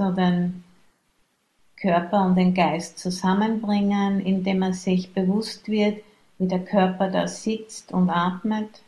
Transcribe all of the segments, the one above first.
so den Körper und den Geist zusammenbringen, indem man sich bewusst wird, wie der Körper da sitzt und atmet.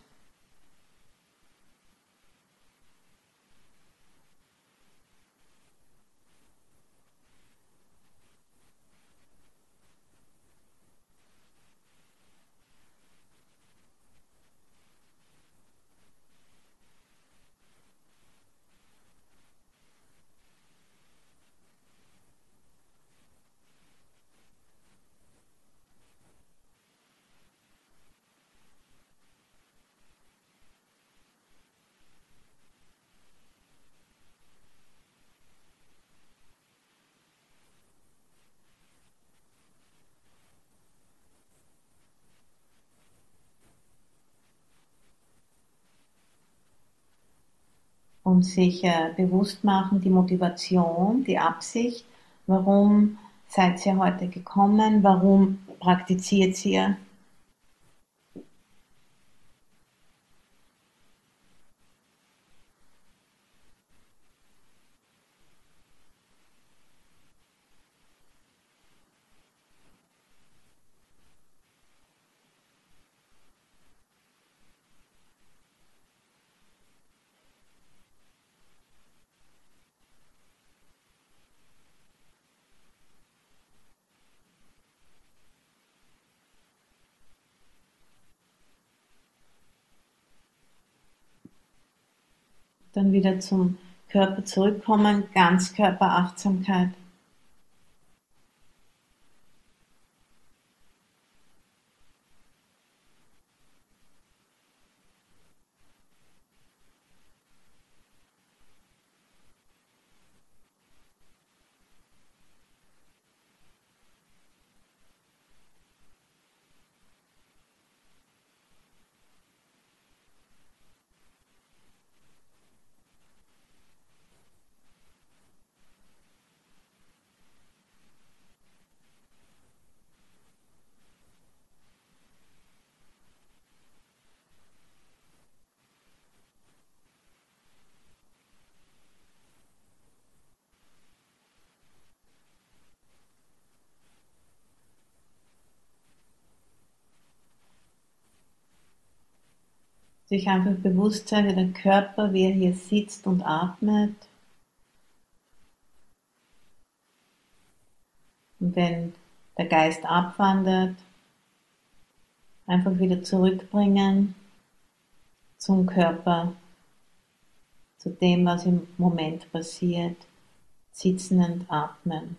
Und sich äh, bewusst machen, die Motivation, die Absicht, warum seid ihr heute gekommen, warum praktiziert ihr dann wieder zum Körper zurückkommen, Ganzkörperachtsamkeit. Sich einfach bewusst sein, wie der Körper, wie er hier sitzt und atmet. Und wenn der Geist abwandert, einfach wieder zurückbringen zum Körper, zu dem, was im Moment passiert, sitzen und atmen.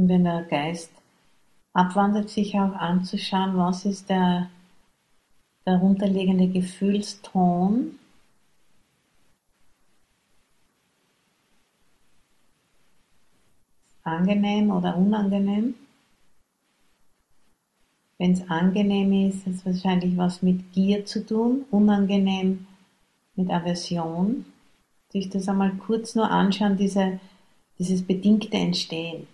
Und wenn der Geist abwandert, sich auch anzuschauen, was ist der darunterliegende Gefühlston, angenehm oder unangenehm. Wenn es angenehm ist, hat es wahrscheinlich was mit Gier zu tun, unangenehm mit Aversion. sich das einmal kurz nur anschauen, diese, dieses bedingte Entstehen.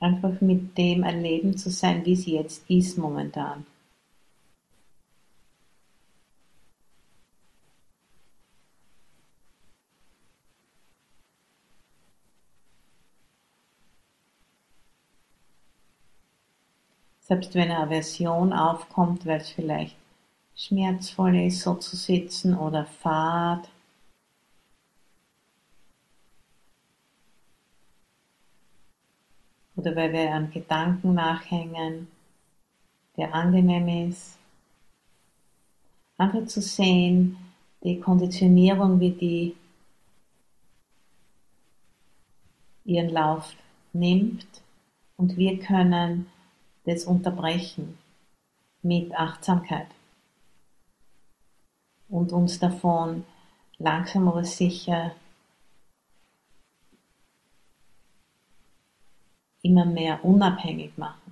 Einfach mit dem erleben zu sein, wie es jetzt ist momentan. Selbst wenn eine Aversion aufkommt, weil es vielleicht schmerzvoll ist, so zu sitzen oder fad, oder weil wir einem Gedanken nachhängen, der angenehm ist. Einfach zu sehen, die Konditionierung, wie die ihren Lauf nimmt und wir können das unterbrechen mit Achtsamkeit und uns davon langsam aber sicher immer mehr unabhängig machen.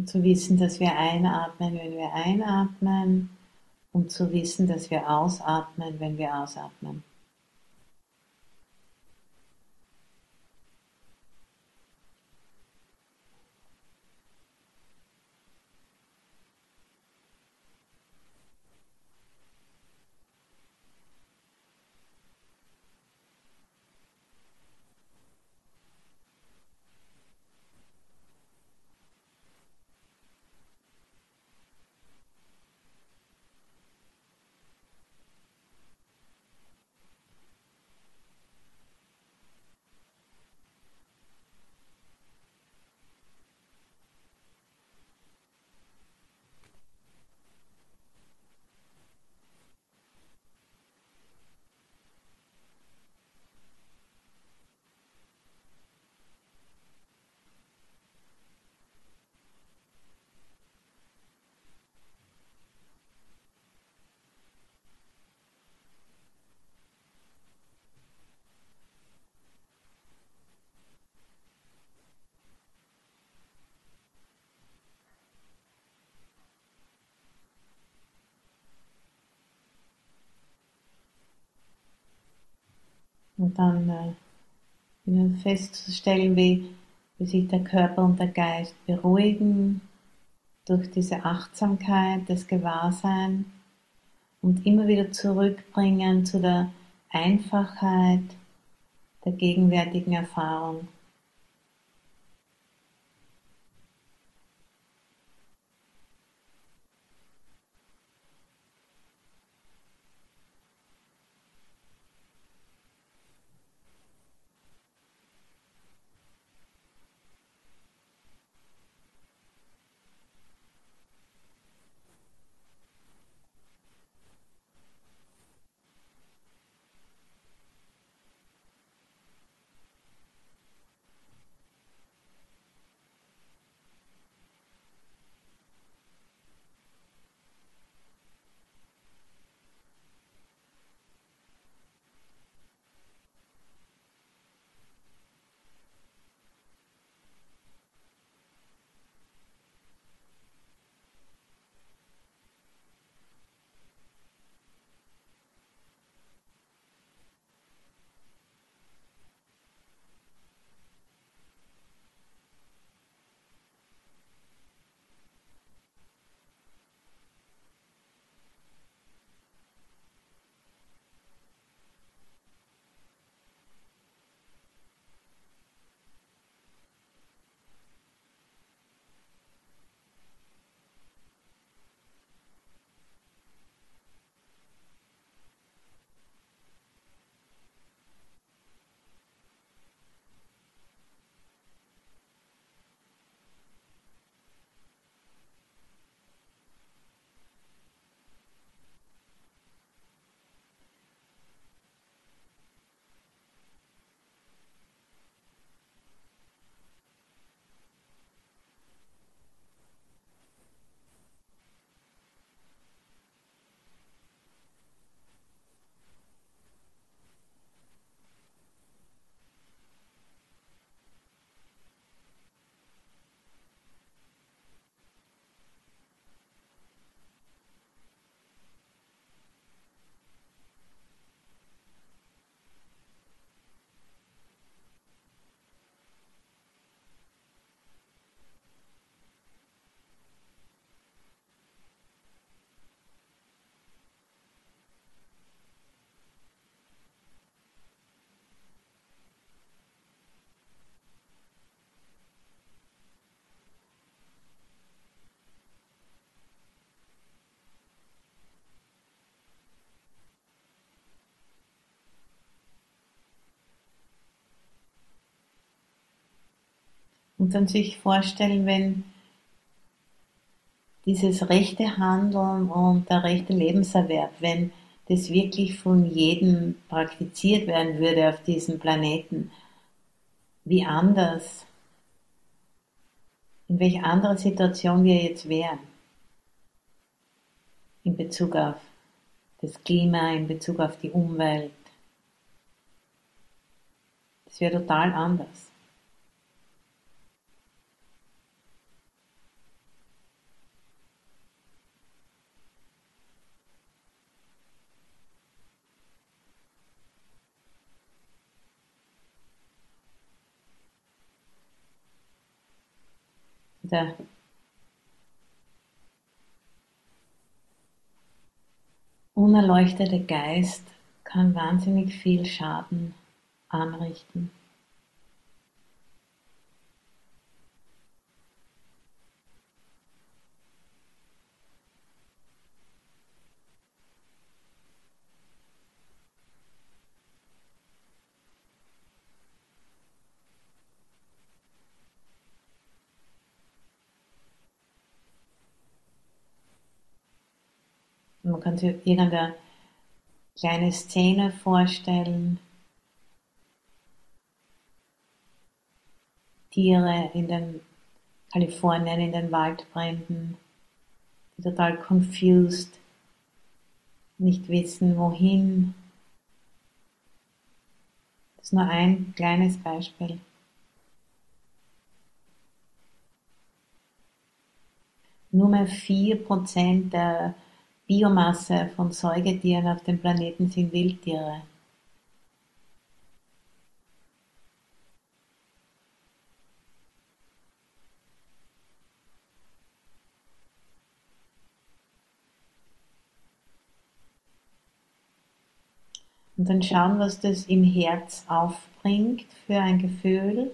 Und zu wissen, dass wir einatmen, wenn wir einatmen. Und zu wissen, dass wir ausatmen, wenn wir ausatmen. Und dann äh, festzustellen, wie, wie sich der Körper und der Geist beruhigen durch diese Achtsamkeit, das Gewahrsein und immer wieder zurückbringen zu der Einfachheit der gegenwärtigen Erfahrung. Und dann sich vorstellen, wenn dieses rechte Handeln und der rechte Lebenserwerb, wenn das wirklich von jedem praktiziert werden würde auf diesem Planeten, wie anders, in welcher anderen Situation wir jetzt wären in Bezug auf das Klima, in Bezug auf die Umwelt. Das wäre total anders. Der unerleuchtete Geist kann wahnsinnig viel Schaden anrichten. Man kann sich irgendeine kleine Szene vorstellen. Tiere in den Kalifornien in den Waldbränden, die total confused, nicht wissen wohin. Das ist nur ein kleines Beispiel. Nur mehr vier Prozent der Biomasse von Säugetieren auf dem Planeten sind Wildtiere. Und dann schauen, was das im Herz aufbringt für ein Gefühl.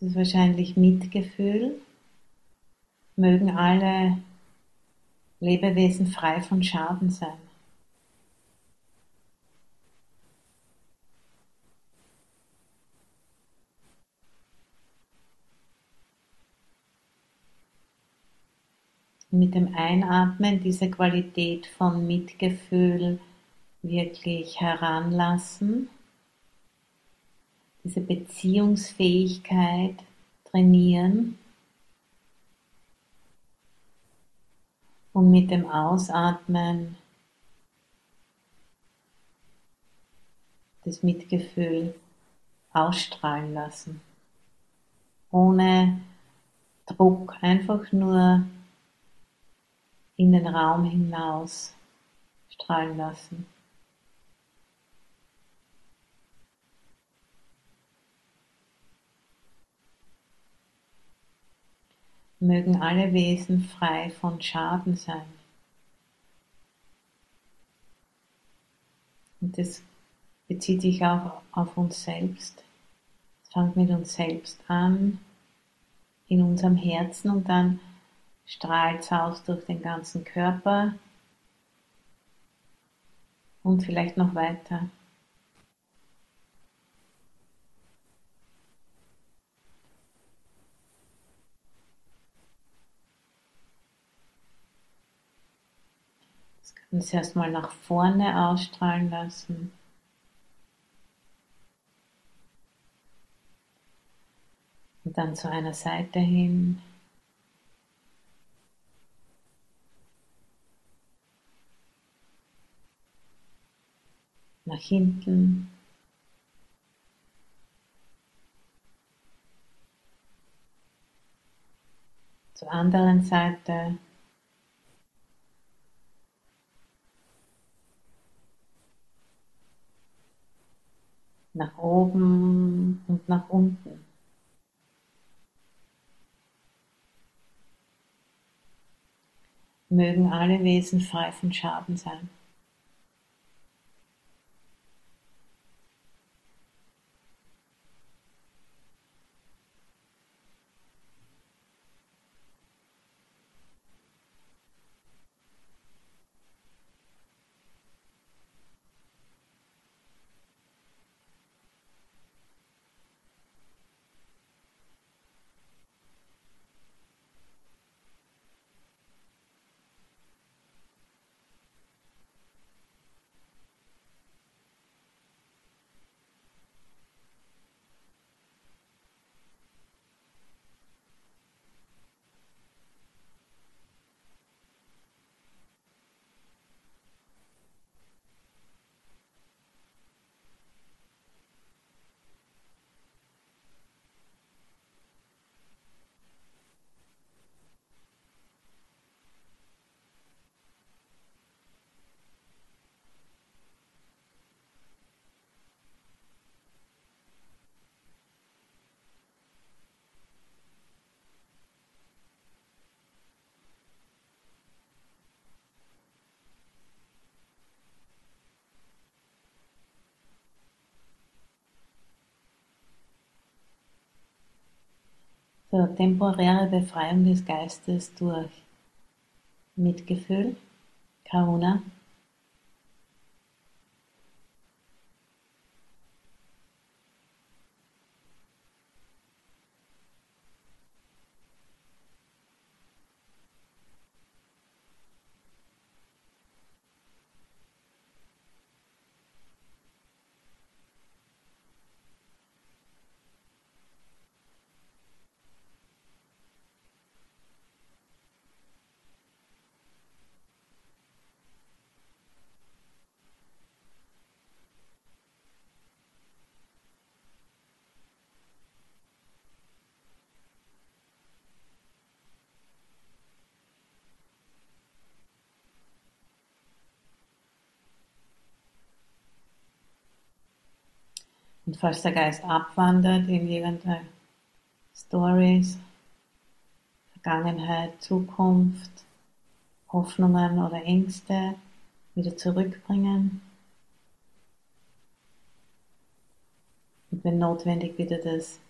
Das ist wahrscheinlich Mitgefühl. Mögen alle Lebewesen frei von Schaden sein. mit dem Einatmen diese Qualität von Mitgefühl wirklich heranlassen, diese Beziehungsfähigkeit trainieren und mit dem Ausatmen das Mitgefühl ausstrahlen lassen. Ohne Druck, einfach nur in den Raum hinaus strahlen lassen. Mögen alle Wesen frei von Schaden sein. Und das bezieht sich auch auf uns selbst. Es fängt mit uns selbst an, in unserem Herzen und dann strahlt es aus durch den ganzen Körper und vielleicht noch weiter. Und es erstmal nach vorne ausstrahlen lassen. Und dann zu einer Seite hin. Nach hinten. Zur anderen Seite. Nach oben und nach unten. Mögen alle Wesen frei von Schaden sein. Für temporäre Befreiung des Geistes durch Mitgefühl, Karuna. Und falls der Geist abwandert in irgendeine Stories, Vergangenheit, Zukunft, Hoffnungen oder Ängste wieder zurückbringen. Und wenn notwendig wieder das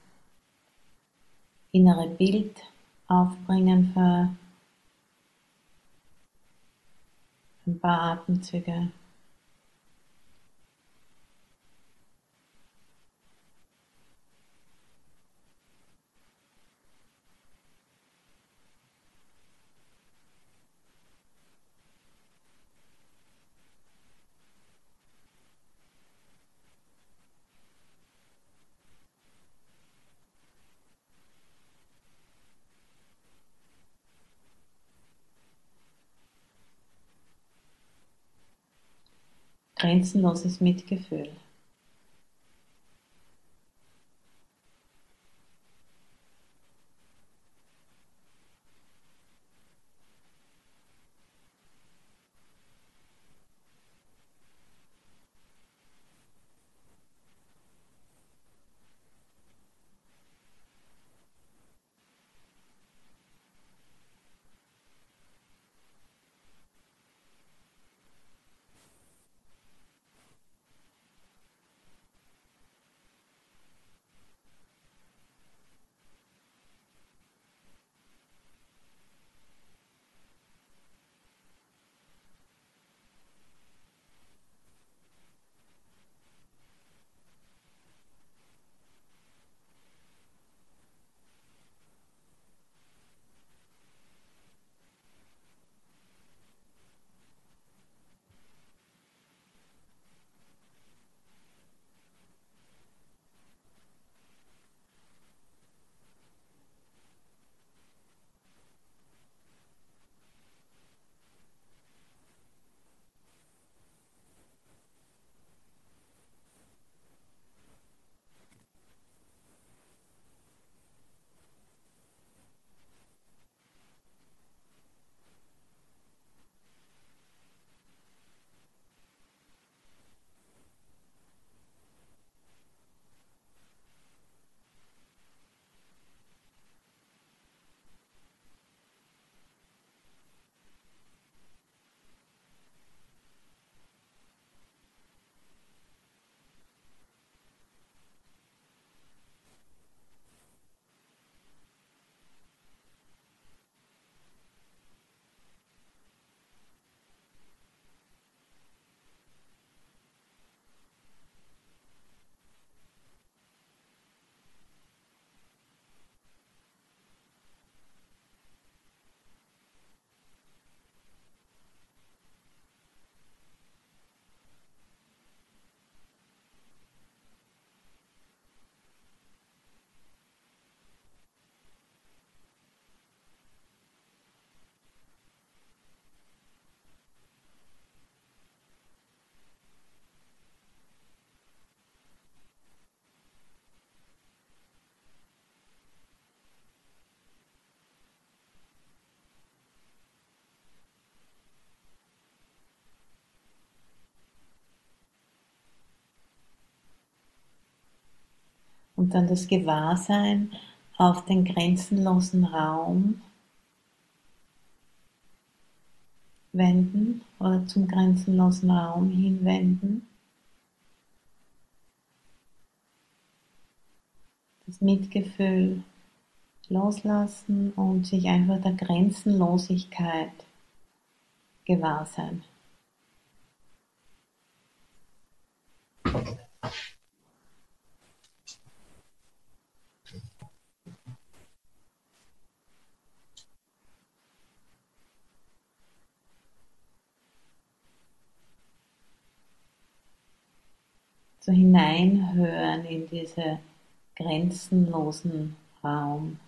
innere Bild aufbringen für ein paar Atemzüge. Grenzenloses Mitgefühl. Und dann das Gewahrsein auf den grenzenlosen Raum wenden oder zum grenzenlosen Raum hinwenden. Das Mitgefühl loslassen und sich einfach der Grenzenlosigkeit gewahr sein. So hineinhören in diese grenzenlosen Raum.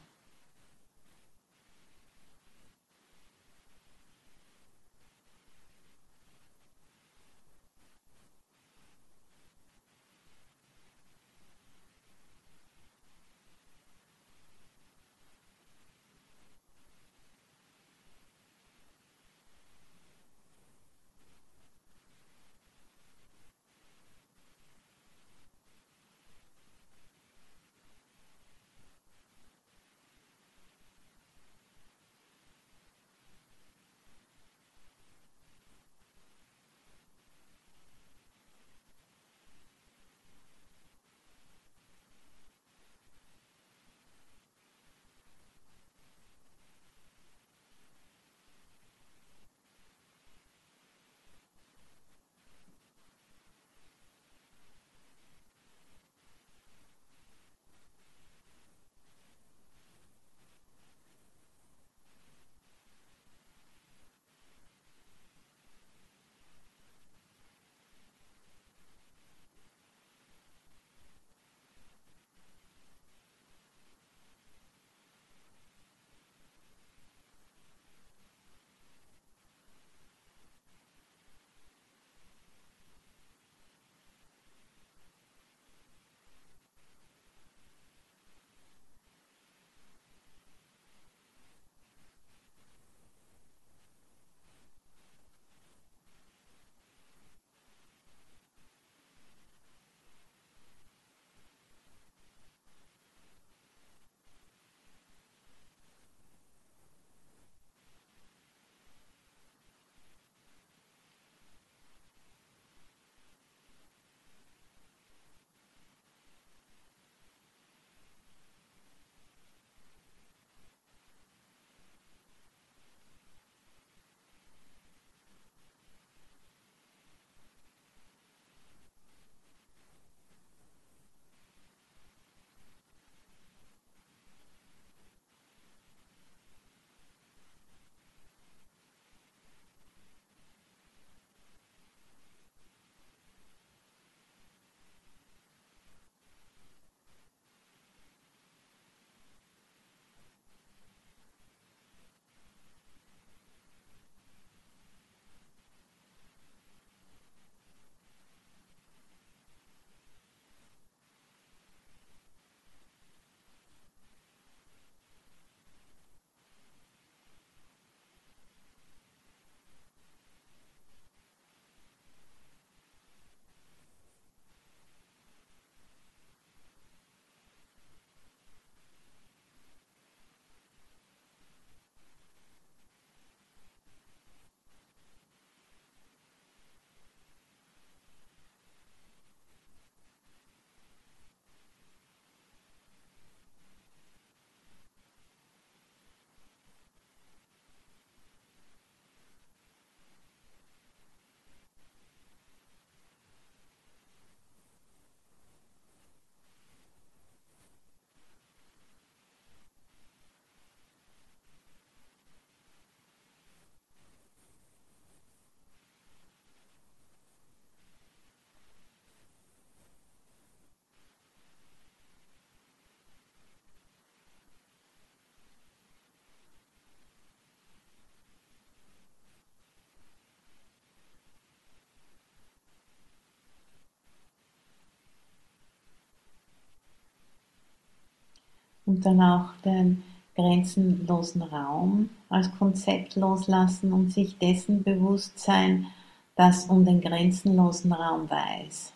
Und dann auch den grenzenlosen Raum als Konzept loslassen und sich dessen bewusst sein, dass um den grenzenlosen Raum weiß.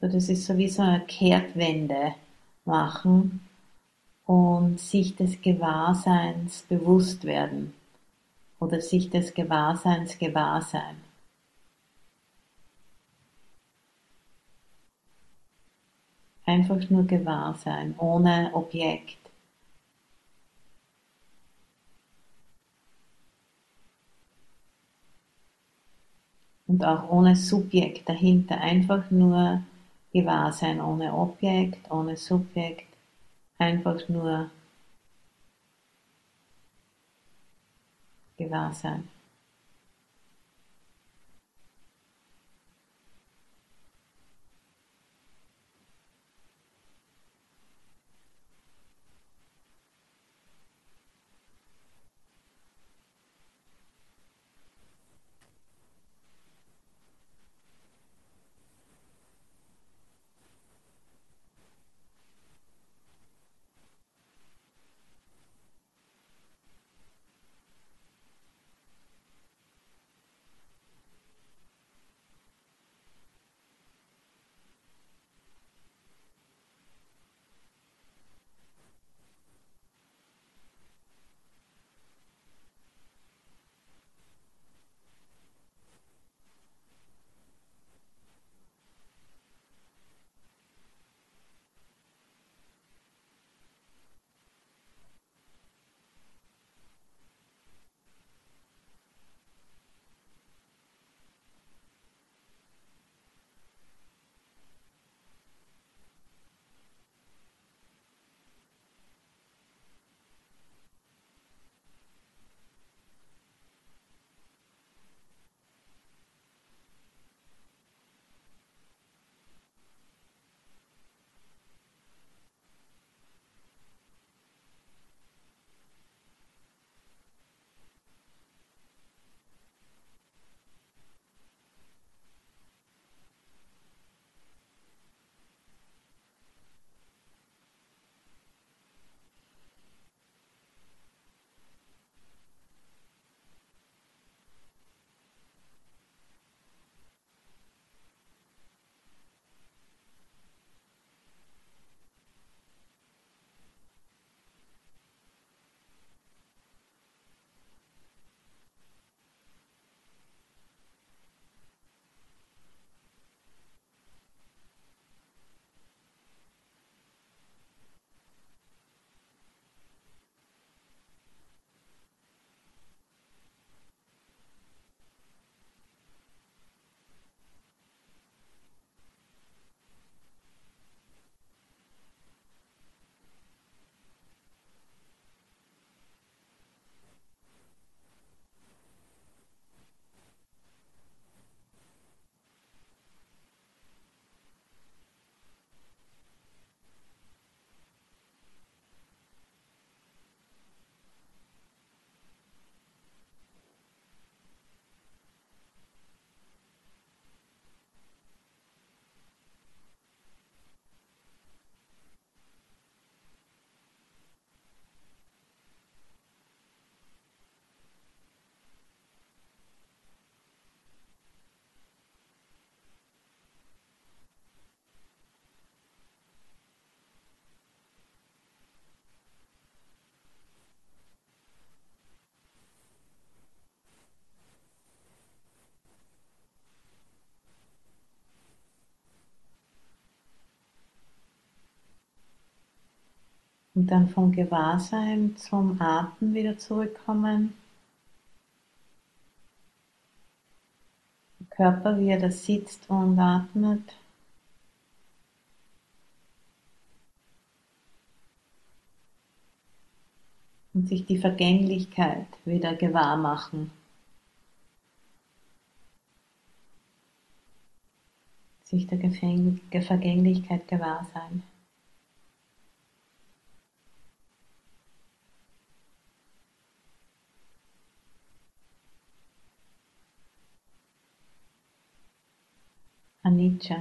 So, das ist sowieso eine Kehrtwende machen und sich des Gewahrseins bewusst werden oder sich des Gewahrseins gewahr sein. Einfach nur gewahr sein, ohne Objekt. Und auch ohne Subjekt dahinter, einfach nur gewahr sein, ohne Objekt, ohne Subjekt, einfach nur gewahr sein. Und dann vom Gewahrsein zum Atem wieder zurückkommen. Körper, wie er da sitzt und atmet. Und sich die Vergänglichkeit wieder gewahr machen. Sich der Vergänglichkeit gewahr sein. Anicca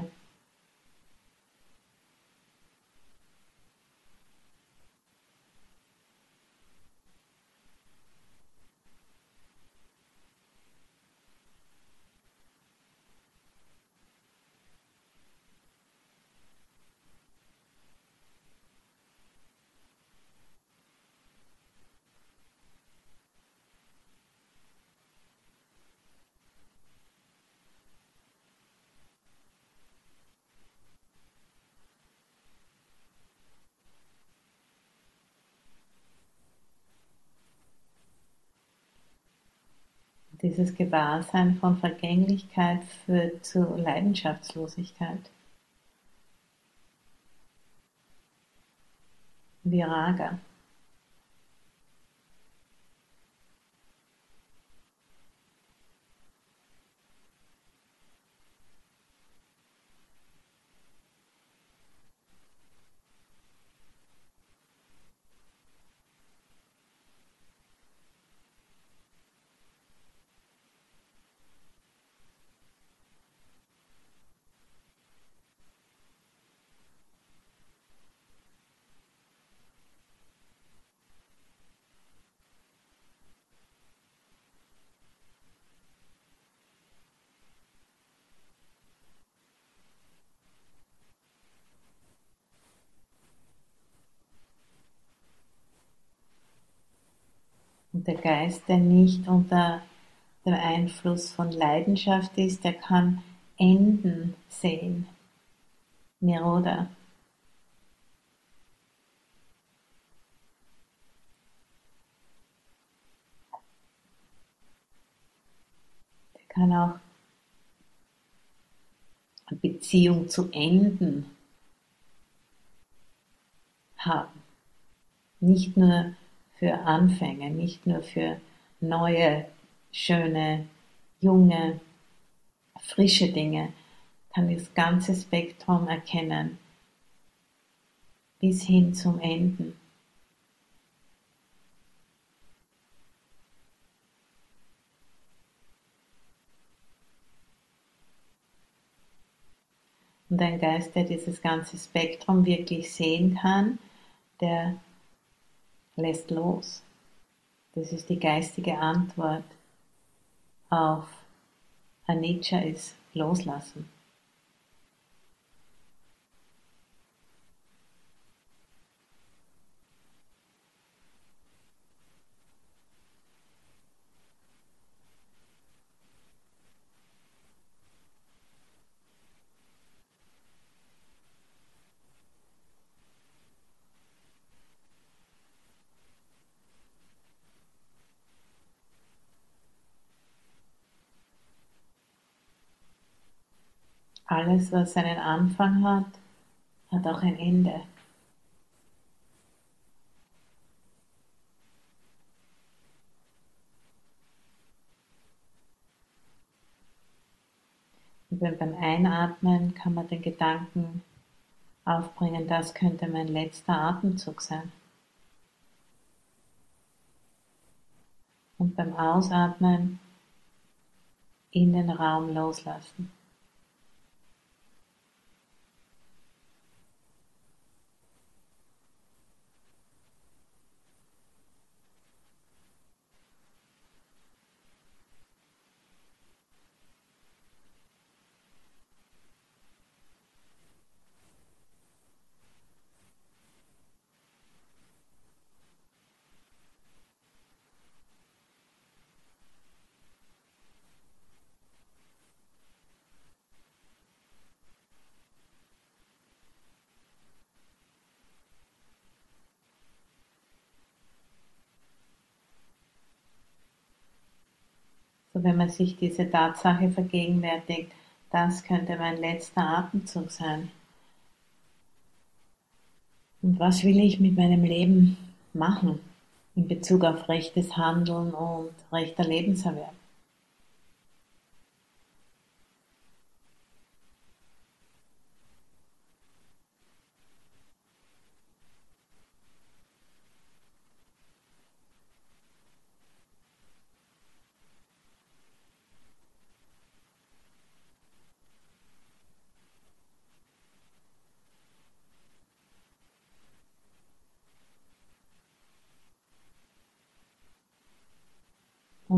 Dieses Gewahrsein von Vergänglichkeit führt zu Leidenschaftslosigkeit. Viraga. Der Geist, der nicht unter dem Einfluss von Leidenschaft ist, der kann Enden sehen. Niroda. Der kann auch Beziehung zu Enden haben. Nicht nur für Anfänge, nicht nur für neue, schöne, junge, frische Dinge, kann das ganze Spektrum erkennen, bis hin zum Enden. Und ein Geist, der dieses ganze Spektrum wirklich sehen kann, der lässt los. Das ist die geistige Antwort auf Anicca ist loslassen. Alles, was einen Anfang hat, hat auch ein Ende. Und beim Einatmen kann man den Gedanken aufbringen, das könnte mein letzter Atemzug sein. Und beim Ausatmen in den Raum loslassen. Wenn man sich diese Tatsache vergegenwärtigt, das könnte mein letzter Atemzug sein. Und was will ich mit meinem Leben machen in Bezug auf rechtes Handeln und rechter Lebenserwerb?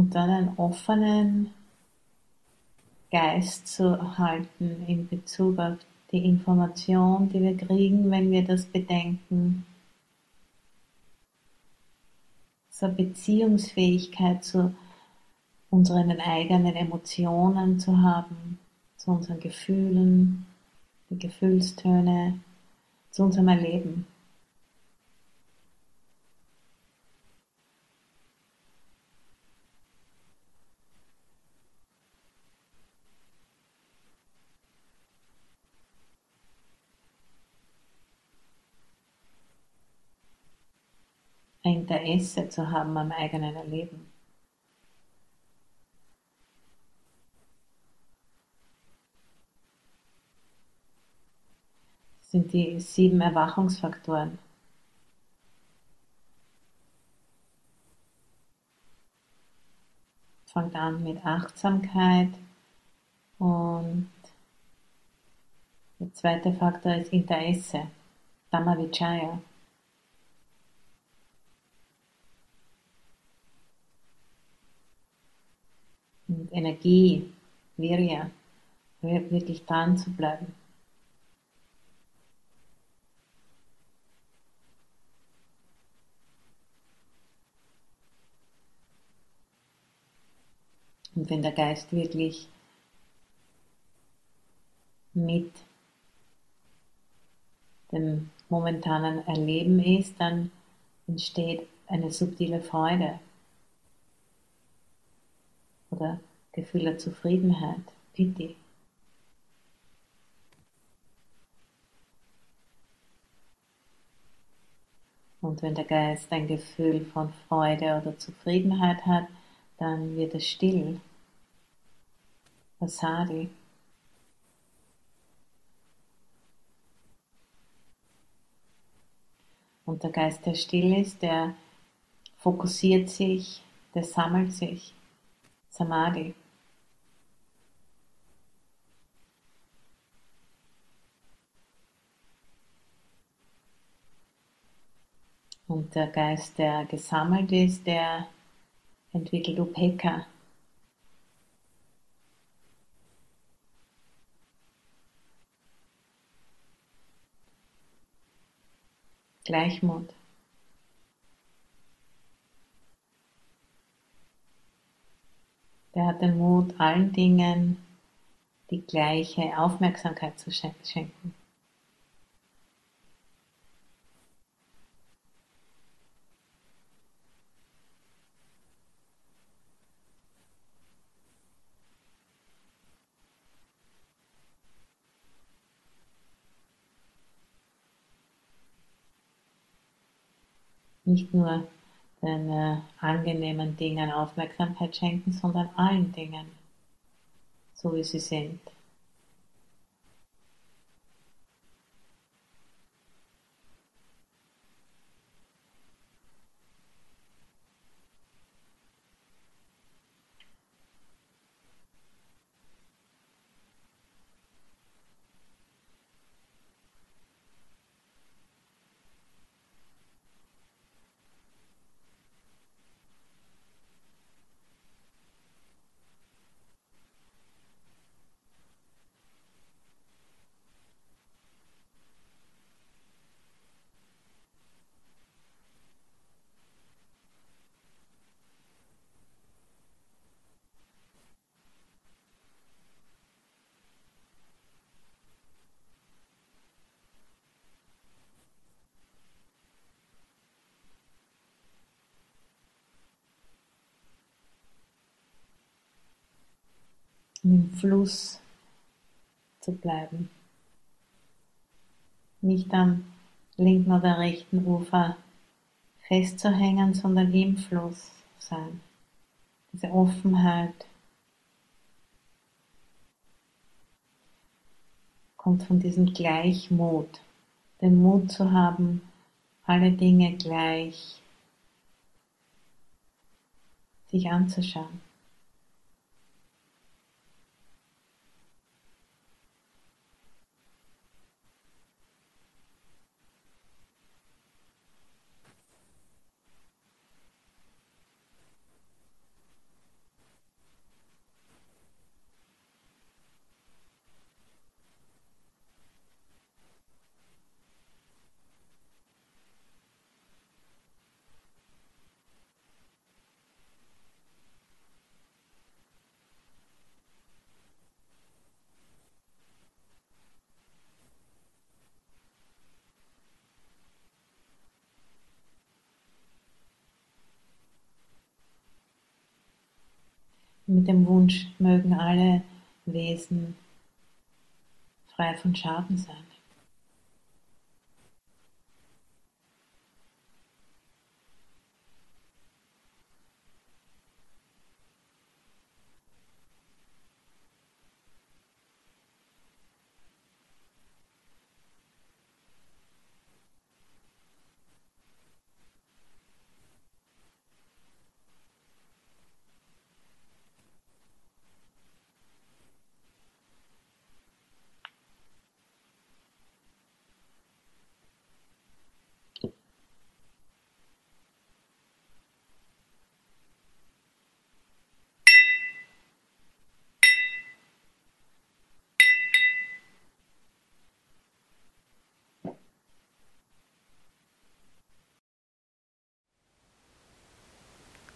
Und dann einen offenen Geist zu halten in Bezug auf die Information, die wir kriegen, wenn wir das bedenken. So Beziehungsfähigkeit zu unseren eigenen Emotionen zu haben, zu unseren Gefühlen, die Gefühlstöne, zu unserem Erleben. Ein Interesse zu haben am eigenen Erleben. Das sind die sieben Erwachungsfaktoren. Fangt an mit Achtsamkeit und der zweite Faktor ist Interesse, Dhammavichaya. Energie, Virya, wirklich dran zu bleiben. Und wenn der Geist wirklich mit dem momentanen Erleben ist, dann entsteht eine subtile Freude oder Gefühl der Zufriedenheit, Piti. Und wenn der Geist ein Gefühl von Freude oder Zufriedenheit hat, dann wird es still. Vasadi. Und der Geist, der still ist, der fokussiert sich, der sammelt sich. Samadhi. Und der Geist, der gesammelt ist, der entwickelt Upeka. Gleichmut. Der hat den Mut, allen Dingen die gleiche Aufmerksamkeit zu schenken. nicht nur den äh, angenehmen Dingen Aufmerksamkeit schenken, sondern allen Dingen, so wie sie sind. Im Fluss zu bleiben. Nicht am linken oder rechten Ufer festzuhängen, sondern im Fluss sein. Diese Offenheit kommt von diesem Gleichmut, den Mut zu haben, alle Dinge gleich sich anzuschauen. Mit dem Wunsch, mögen alle Wesen frei von Schaden sein.